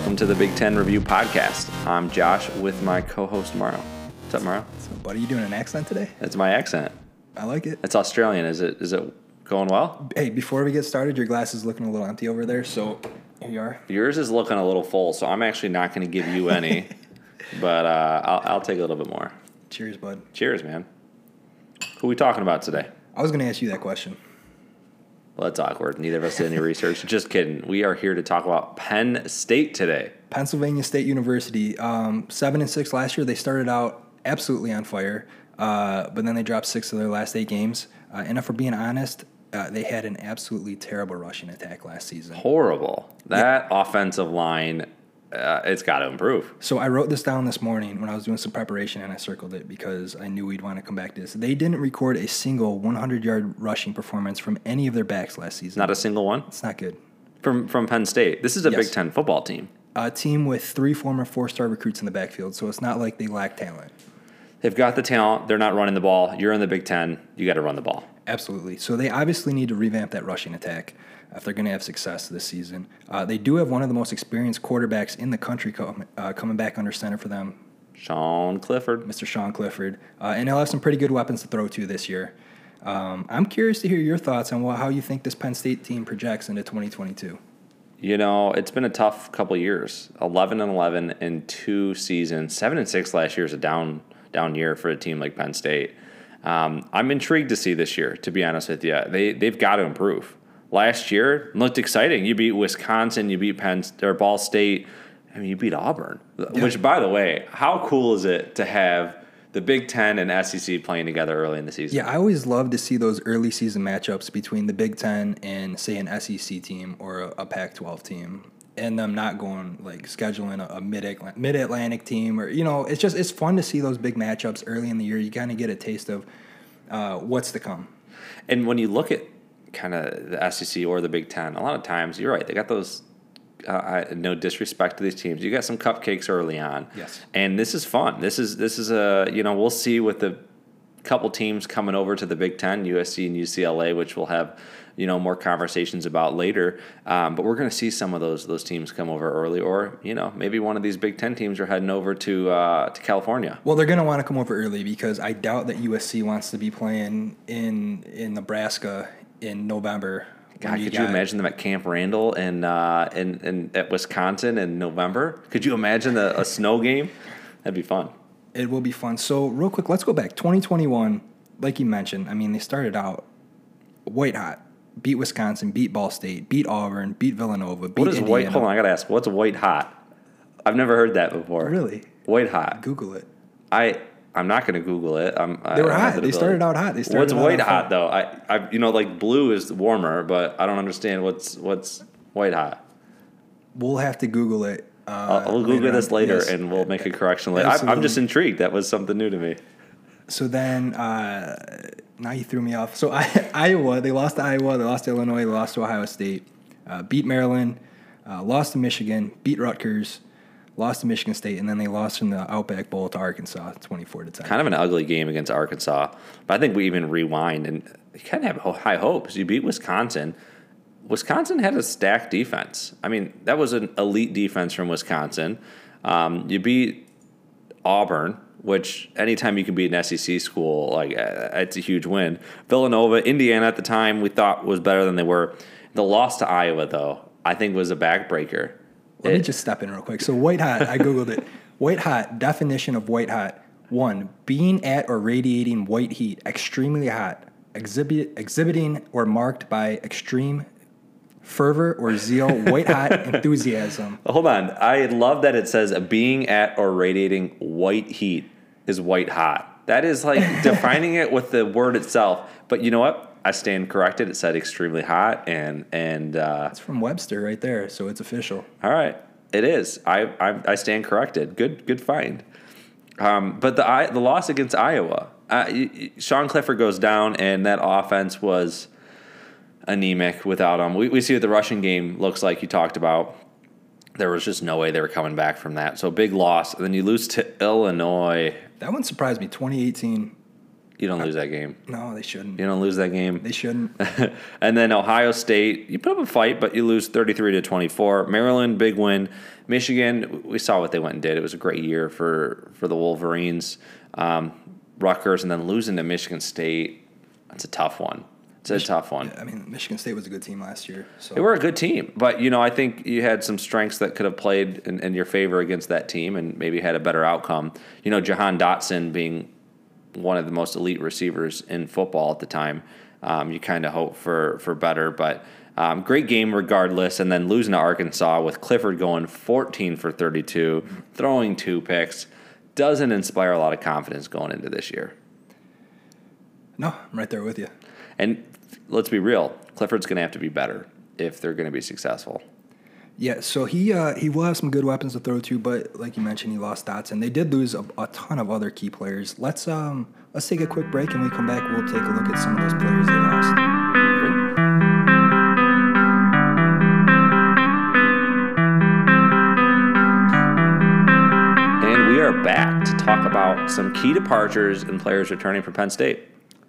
welcome to the Big Ten Review Podcast. I'm Josh with my co-host Mario. What's up, Mario? So, buddy, you doing an accent today? That's my accent. I like it. It's Australian. Is it? Is it going well? Hey, before we get started, your glass is looking a little empty over there, so here you are. Yours is looking a little full, so I'm actually not going to give you any, but uh, I'll, I'll take a little bit more. Cheers, bud. Cheers, man. Who we talking about today? I was going to ask you that question. Well, that's awkward. Neither of us did any research. Just kidding. We are here to talk about Penn State today. Pennsylvania State University, um, seven and six last year. They started out absolutely on fire, uh, but then they dropped six of their last eight games. Uh, and if we're being honest, uh, they had an absolutely terrible rushing attack last season. Horrible. That offensive line, uh, it's got to improve. So I wrote this down this morning when I was doing some preparation, and I circled it because I knew we'd want to come back to this. They didn't record a single 100-yard rushing performance from any of their backs last season. Not a single one it's not good. from from Penn State. This is a Yes. Big Ten football team. A team with three former four-star recruits in the backfield, so it's not like they lack talent. They've got the talent. They're not running the ball. You're in the Big Ten. You got to run the ball. Absolutely. So they obviously need to revamp that rushing attack if they're going to have success this season. Uh, they do have one of the most experienced quarterbacks in the country com- uh, coming back under center for them, Sean Clifford. Mr. Sean Clifford, uh, and he'll have some pretty good weapons to throw to this year. Um, I'm curious to hear your thoughts on wha- how you think this Penn State team projects into 2022. You know, it's been a tough couple years. Eleven and eleven in two seasons. Seven and six last year is a down down year for a team like Penn State. Um, I'm intrigued to see this year. To be honest with you, they they've got to improve. Last year looked exciting. You beat Wisconsin. You beat Penn or Ball State. I mean, you beat Auburn. Which, by the way, how cool is it to have the Big Ten and SEC playing together early in the season? Yeah, I always love to see those early season matchups between the Big Ten and, say, an SEC team or a, a Pac 12 team. And them not going like scheduling a, a mid mid Atlantic team or you know it's just it's fun to see those big matchups early in the year. You kind of get a taste of uh, what's to come. And when you look at kind of the SEC or the Big Ten, a lot of times you're right. They got those. Uh, I, no disrespect to these teams. You got some cupcakes early on. Yes. And this is fun. This is this is a you know we'll see with the couple teams coming over to the Big Ten, USC and UCLA, which we'll have you know more conversations about later. Um, but we're going to see some of those those teams come over early, or you know maybe one of these Big Ten teams are heading over to uh, to California. Well, they're going to want to come over early because I doubt that USC wants to be playing in in Nebraska in November. God, when could you imagine them at Camp Randall and uh, in, in at Wisconsin in November? Could you imagine a, a snow game? That'd be fun. It will be fun. So, real quick, let's go back. 2021, like you mentioned, I mean, they started out white hot. Beat Wisconsin, beat Ball State, beat Auburn, beat Villanova, beat What is white? Hold on, I gotta ask. What's white hot? I've never heard that before. Really? White hot. Google it. I I'm not gonna Google it. I'm, They were hot. They started out hot. They started What's white hot fire. though? I I you know like blue is warmer, but I don't understand what's what's white hot. We'll have to Google it. Uh, I'll, we'll Google later this later Yes. and we'll make a correction later. I, I'm just intrigued. That was something new to me. So then, uh, now you threw me off. So I, Iowa, they lost to Iowa, they lost to Illinois, they lost to Ohio State, uh, beat Maryland, uh, lost to Michigan, beat Rutgers, lost to Michigan State, and then they lost in the Outback Bowl to Arkansas, twenty-four to ten. kind of an ugly game against Arkansas. But I think we even rewind and you kind of have high hopes. You beat Wisconsin. Wisconsin had a stacked defense. I mean, that was an elite defense from Wisconsin. Um, you beat Auburn, which anytime you can beat an SEC school, like uh, it's a huge win. Villanova, Indiana at the time we thought was better than they were. The loss to Iowa, though, I think was a backbreaker. Let me just step in real quick. So white hot, I googled it. White hot definition of white hot: one, being at or radiating white heat, extremely hot, exhibit, exhibiting or marked by extreme fervor or zeal, white hot enthusiasm. Hold on. I love that it says being at or radiating white heat is white hot. That is like defining it with the word itself. But you know what? I stand corrected. It said extremely hot, and and uh, It's from Webster right there, so it's official. all right, it is. I I, I stand corrected. Good good find. Um, but the I, the loss against Iowa, uh, Sean Clifford goes down, and that offense was anemic without him. We, we see what the rushing game looks like. You talked about. There was just no way they were coming back from that. So big loss. And then you lose to Illinois. That one surprised me. 2018. You don't lose that game. No, they shouldn't. You don't lose that game. They shouldn't. and then Ohio State, you put up a fight, but you lose 33 to 24. Maryland, big win. Michigan, we saw what they went and did. It was a great year for for the Wolverines. Um, Rutgers, and then losing to Michigan State. That's a tough one. It's a tough one. I mean, Michigan State was a good team last year. So They were a good team, but you know I think you had some strengths that could have played in, in your favor against that team, and maybe had a better outcome. You know, Jahan Dotson being one of the most elite receivers in football at the time, um, you kind of hope for for better. But um, great game regardless, and then losing to Arkansas with Clifford going 14 for 32, throwing two picks, doesn't inspire a lot of confidence going into this year. no, I'm right there with you. And let's be real, Clifford's going to have to be better if they're going to be successful. Yeah, so he uh, he will have some good weapons to throw to, but like you mentioned, he lost Dotson. They did lose a, a ton of other key players. Let's um let's take a quick break, and we come back. We'll take a look at some of those players they lost. And we are back to talk about some key departures and players returning from Penn State.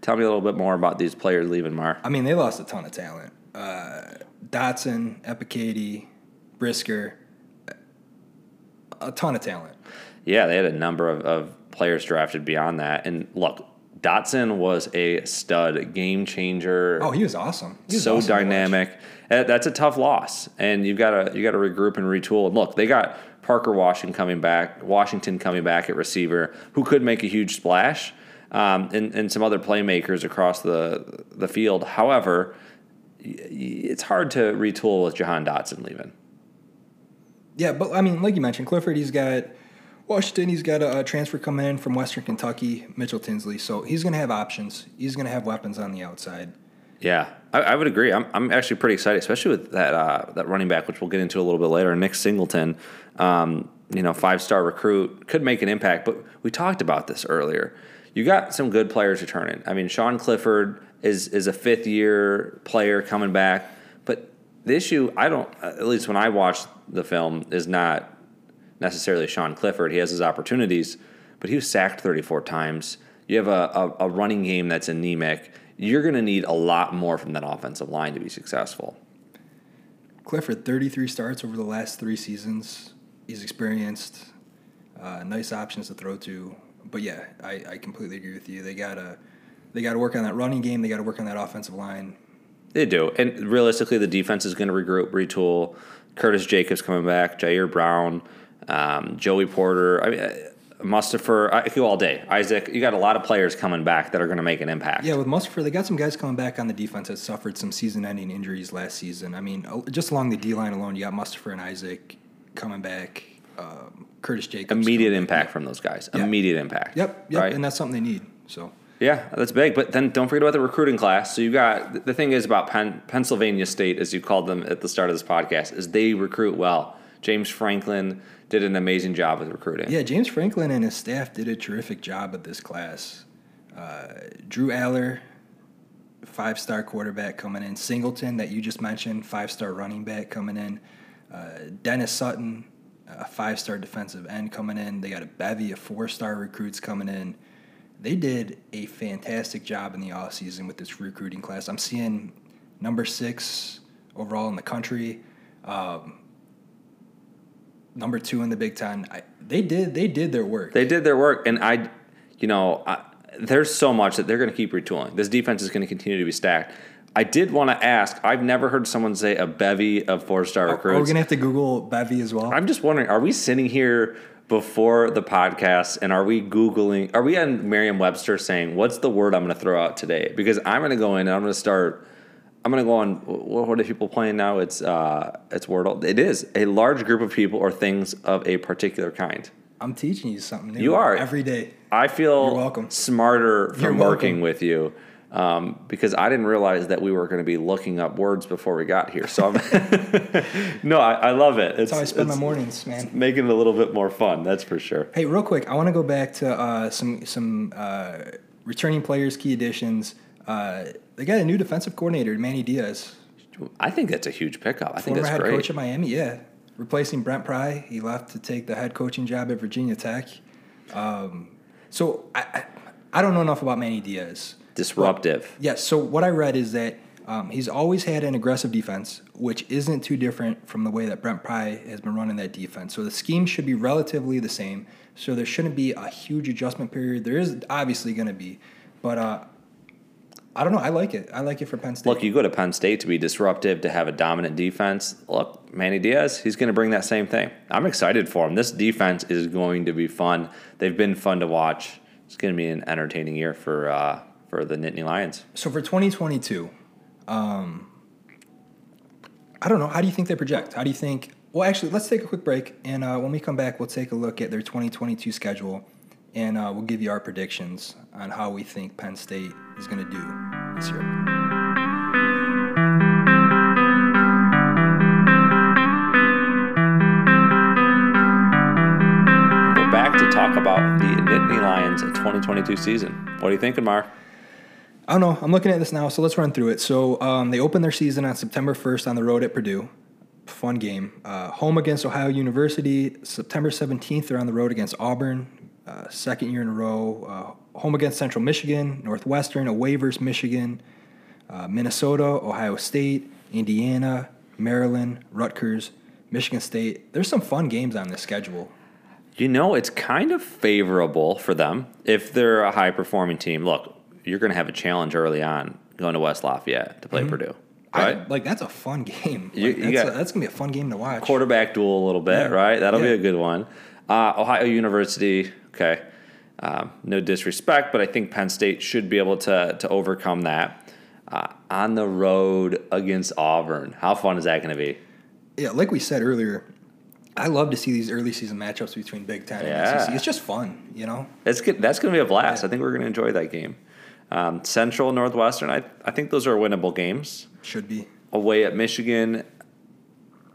Tell me a little bit more about these players leaving, Mar. I mean, they lost a ton of talent. Uh, Dotson, Ebiketie, Brisker, a ton of talent. Yeah, they had a number of, of players drafted beyond that. And look, Dotson was a stud, game changer. Oh, he was awesome. He was so awesome dynamic. Uh, That's a tough loss, and you've got to you got to regroup and retool. And look, they got Parker Washington coming back, Washington coming back at receiver, who could make a huge splash, um, and and some other playmakers across the the field. However, it's hard to retool with Jahan Dotson leaving. Yeah, but I mean, like you mentioned, Clifford, he's got Washington, he's got a, a transfer coming in from Western Kentucky, Mitchell Tinsley. So he's going to have options. He's going to have weapons on the outside. Yeah, I, I would agree. I'm, I'm actually pretty excited, especially with that uh, that running back, which we'll get into a little bit later. Nick Singleton, um, you know, five star recruit, could make an impact. But we talked about this earlier. You got some good players returning. I mean, Sean Clifford is is a fifth year player coming back. The issue, I don't, at least when I watched the film, is not necessarily Sean Clifford. He has his opportunities, but he was sacked 34 times. You have a, a, a running game that's anemic. You're going to need a lot more from that offensive line to be successful. Clifford, 33 starts over the last three seasons. He's experienced, uh, nice options to throw to. But yeah, I, I completely agree with you. They gotta they gotta work on that running game. They gotta work on that offensive line. They do. And realistically, the defense is going to regroup, retool. Curtis Jacobs coming back, Ji'Ayir Brown, um, Joey Porter. I mean, uh, Mustipher, I could go all day. Isaac, you got a lot of players coming back that are going to make an impact. Yeah, with Mustipher, they got some guys coming back on the defense that suffered some season-ending injuries last season. I mean, uh, just along the D line alone, you got Mustipher and Isaac coming back. Um, Curtis Jacobs. Immediate back. impact from those guys. Yeah. Immediate impact. Yep, yep, Right? and that's something they need. So Yeah, that's big. But then don't forget about the recruiting class. So you got the thing is about Penn, Pennsylvania State, as you called them at the start of this podcast, is they recruit well. James Franklin did an amazing job with recruiting. yeah, James Franklin and his staff did a terrific job at this class. Uh, Drew Allar, five-star quarterback coming in. Singleton, that you just mentioned, five-star running back coming in. Uh, Dennis Sutton, a five-star defensive end coming in. They got a bevy of four-star recruits coming in. They did a fantastic job in the offseason with this recruiting class. I'm seeing number six overall in the country. Um, number two in the Big Ten. I, they did they did their work. They did their work, and I, you know, I, there's so much that they're going to keep retooling. This defense is going to continue to be stacked. I did want to ask. I've never heard someone say a bevy of four star recruits. Are we gonna have to Google bevy as well? I'm just wondering, are we sitting here before the podcast and are we Googling, are we on Merriam Webster saying, what's the word I'm going to throw out today? Because I'm going to go in and I'm going to start, I'm going to go on, what, what are people playing now? It's, uh, it's Wordle. It is a large group of people or things of a particular kind. I'm teaching you something new. You are. every day. I feel You're welcome. smarter You're from welcome. working with you. Um, because I didn't realize that we were going to be looking up words before we got here. So, I'm no, I, I love it. It's, That's how I spend my mornings, man. making it a little bit more fun. That's for sure. Hey, real quick, I want to go back to uh, some some uh, returning players, key additions. Uh, they got a new defensive coordinator, Manny Diaz, I think that's a huge pickup. I think former that's head great. coach at Miami. Yeah, replacing Brent Pry. He left to take the head coaching job at Virginia Tech. Um, so I, I, I don't know enough about Manny Diaz. Disruptive. Yes. So what I read is that um, he's always had an aggressive defense, which isn't too different from the way that Brent Pry has been running that defense. So the scheme should be relatively the same. So there shouldn't be a huge adjustment period. There is obviously going to be, but uh, I don't know. I like it. I like it for Penn State. Look, you go to Penn State to be disruptive, to have a dominant defense. Look, Manny Diaz, he's going to bring that same thing. I'm excited for him. This defense is going to be fun. They've been fun to watch. It's going to be an entertaining year for uh, for the Nittany Lions. So for 2022, um, I don't know. How do you think they project? How do you think? Well, actually, let's take a quick break, and uh, when we come back, we'll take a look at their 2022 schedule, and uh, we'll give you our predictions on how we think Penn State is going to do this year. We're back to talk about the Nittany Lions 2022 season. What are you thinking, Mark? I don't know. I'm looking at this now, so let's run through it. So um, they opened their season on September 1st on the road at Purdue. Fun game. Uh, home against Ohio University. September 17th, they're on the road against Auburn. Uh, second year in a row. Uh, home against Central Michigan, Northwestern, away versus Michigan, uh, Minnesota, Ohio State, Indiana, Maryland, Rutgers, Michigan State. There's some fun games on this schedule. You know, it's kind of favorable for them if they're a high performing team. Look, you're going to have a challenge early on going to West Lafayette to play Purdue. Right? I, like that's a fun game. Like, You- you that's, a- that's gonna be a fun game to watch. quarterback duel a little bit, Yeah. right? That'll be a good one. Uh, Ohio University, okay. Um, no disrespect, but I think Penn State should be able to to overcome that. Uh, on the road against Auburn, how fun is that going to be? Yeah, like we said earlier, I love to see these early season matchups between Big Ten and SEC. It's just fun, you know. It's good. That's going to be a blast. Yeah. I think we're going to enjoy that game. Um, Central Northwestern, I I think those are winnable games. Should be. Away at Michigan,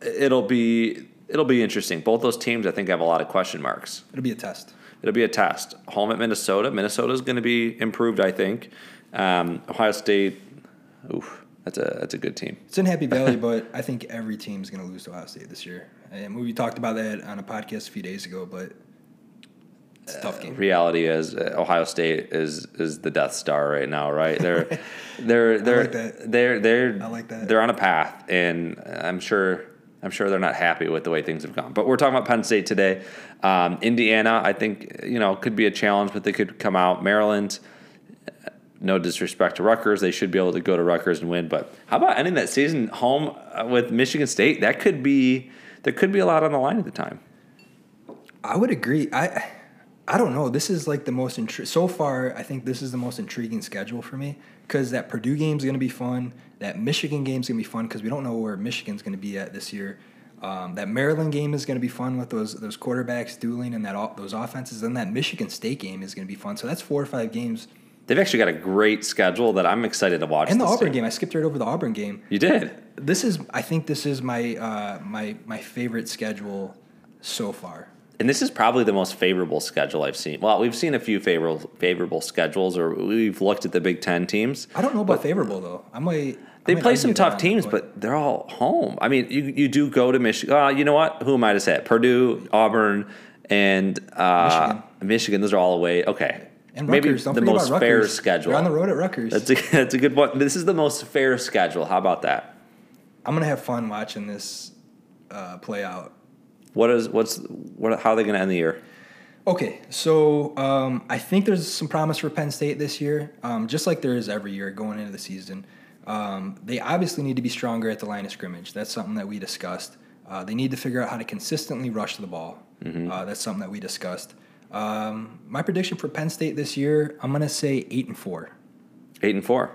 it'll be it'll be interesting. Both those teams, I think, have a lot of question marks. It'll be a test. It'll be a test. Home at Minnesota. Minnesota's going to be improved, I think. Um, Ohio State, oof, that's a that's a good team. It's in Happy Valley, but I think every team's going to lose to Ohio State this year. And we talked about that on a podcast a few days ago, but it's a tough game. Reality is uh, Ohio State is is the Death Star right now, right? They're they're they're like that. they're they're I like that. they're on a path, and I'm sure I'm sure they're not happy with the way things have gone. But we're talking about Penn State today. Um, Indiana, I think you know could be a challenge, but they could come out. Maryland. No disrespect to Rutgers, they should be able to go to Rutgers and win. But how about ending that season home uh, with Michigan State? That could be there could be a lot on the line at the time. I would agree. I I don't know. This is like the most intri- so far. I think this is the most intriguing schedule for me because that Purdue game is going to be fun. That Michigan game is going to be fun because we don't know where Michigan's going to be at this year. Um, that Maryland game is going to be fun with those those quarterbacks dueling and that o- those offenses. And that Michigan State game is going to be fun. So that's four or five games. They've actually got a great schedule that I'm excited to watch. And the Auburn year. game, I skipped right over the Auburn game. You did. This is, I think, this is my uh, my my favorite schedule so far. And this is probably the most favorable schedule I've seen. Well, we've seen a few favorable favorable schedules, or we've looked at the Big Ten teams. I don't know about favorable though. I might. I They play some tough teams, but they're all home. I mean, you you do go to Michigan. Uh, you know what? Who am I to say? it? Purdue, Auburn, and uh, Michigan. Michigan. Those are all away. Okay, And maybe Rutgers, don't the most about fair Rutgers. schedule. You're on the road at Rutgers. That's a that's a good point. This is the most fair schedule. How about that? I'm gonna have fun watching this uh, play out. What is what's what? How are they going to end the year? Okay, so um, I think there's some promise for Penn State this year, um, just like there is every year going into the season. Um, they obviously need to be stronger at the line of scrimmage. That's something that we discussed. Uh, they need to figure out how to consistently rush the ball. Uh, that's something that we discussed. Um, my prediction for Penn State this year, I'm gonna say eight and four. Eight and four.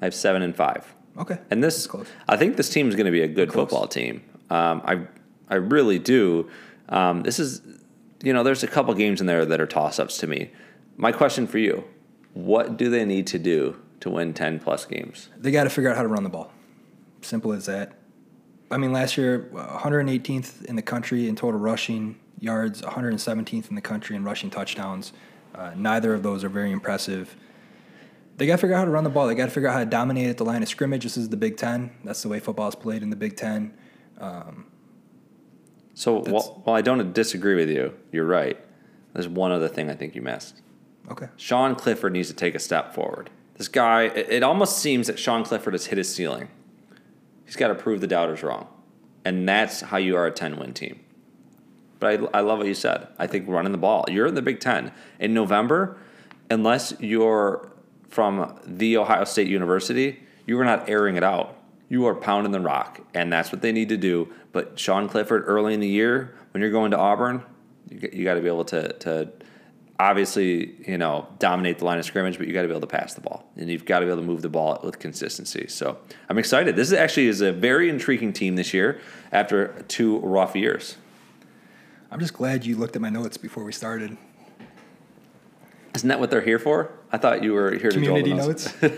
I have seven and five. Okay, And this. I think this team is going to be a good football team. Um, I, I really do. Um, this is, you know, there's a couple games in there that are toss ups to me. My question for you: What do they need to do to win ten plus games? They got to figure out how to run the ball. Simple as that. I mean, last year, uh, 118th in the country in total rushing yards, 117th in the country in rushing touchdowns. Uh, neither of those are very impressive. They got to figure out how to run the ball. They got to figure out how to dominate at the line of scrimmage. This is the Big Ten. That's the way football is played in the Big Ten. So That's- while, while I don't disagree with you, you're right. There's one other thing I think you missed. Okay. Sean Clifford needs to take a step forward. This guy, it, it almost seems that Sean Clifford has hit his ceiling. He's got to prove the doubters wrong. And that's how you are a 10 win team. But I, I love what you said. I think running the ball. You're in the Big Ten. In November, unless you're from the Ohio State University, you are not airing it out. You are pounding the rock, and that's what they need to do. But Sean Clifford, early in the year, when you're going to Auburn, you, you got to be able to, to obviously, you know, dominate the line of scrimmage, but you got to be able to pass the ball, and you've got to be able to move the ball with consistency. So I'm excited. This is actually is a very intriguing team this year after two rough years. I'm just glad you looked at my notes before we started. Isn't that what they're here for? I thought you were here to Community to notes. All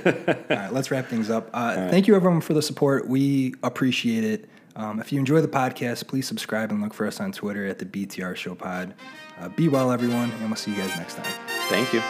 right, let's wrap things up. Uh, right. Thank you, everyone, for the support. We appreciate it. Um, if you enjoy the podcast, please subscribe and look for us on Twitter at the BTR Show Pod. Uh, be well, everyone, and we'll see you guys next time. Thank you.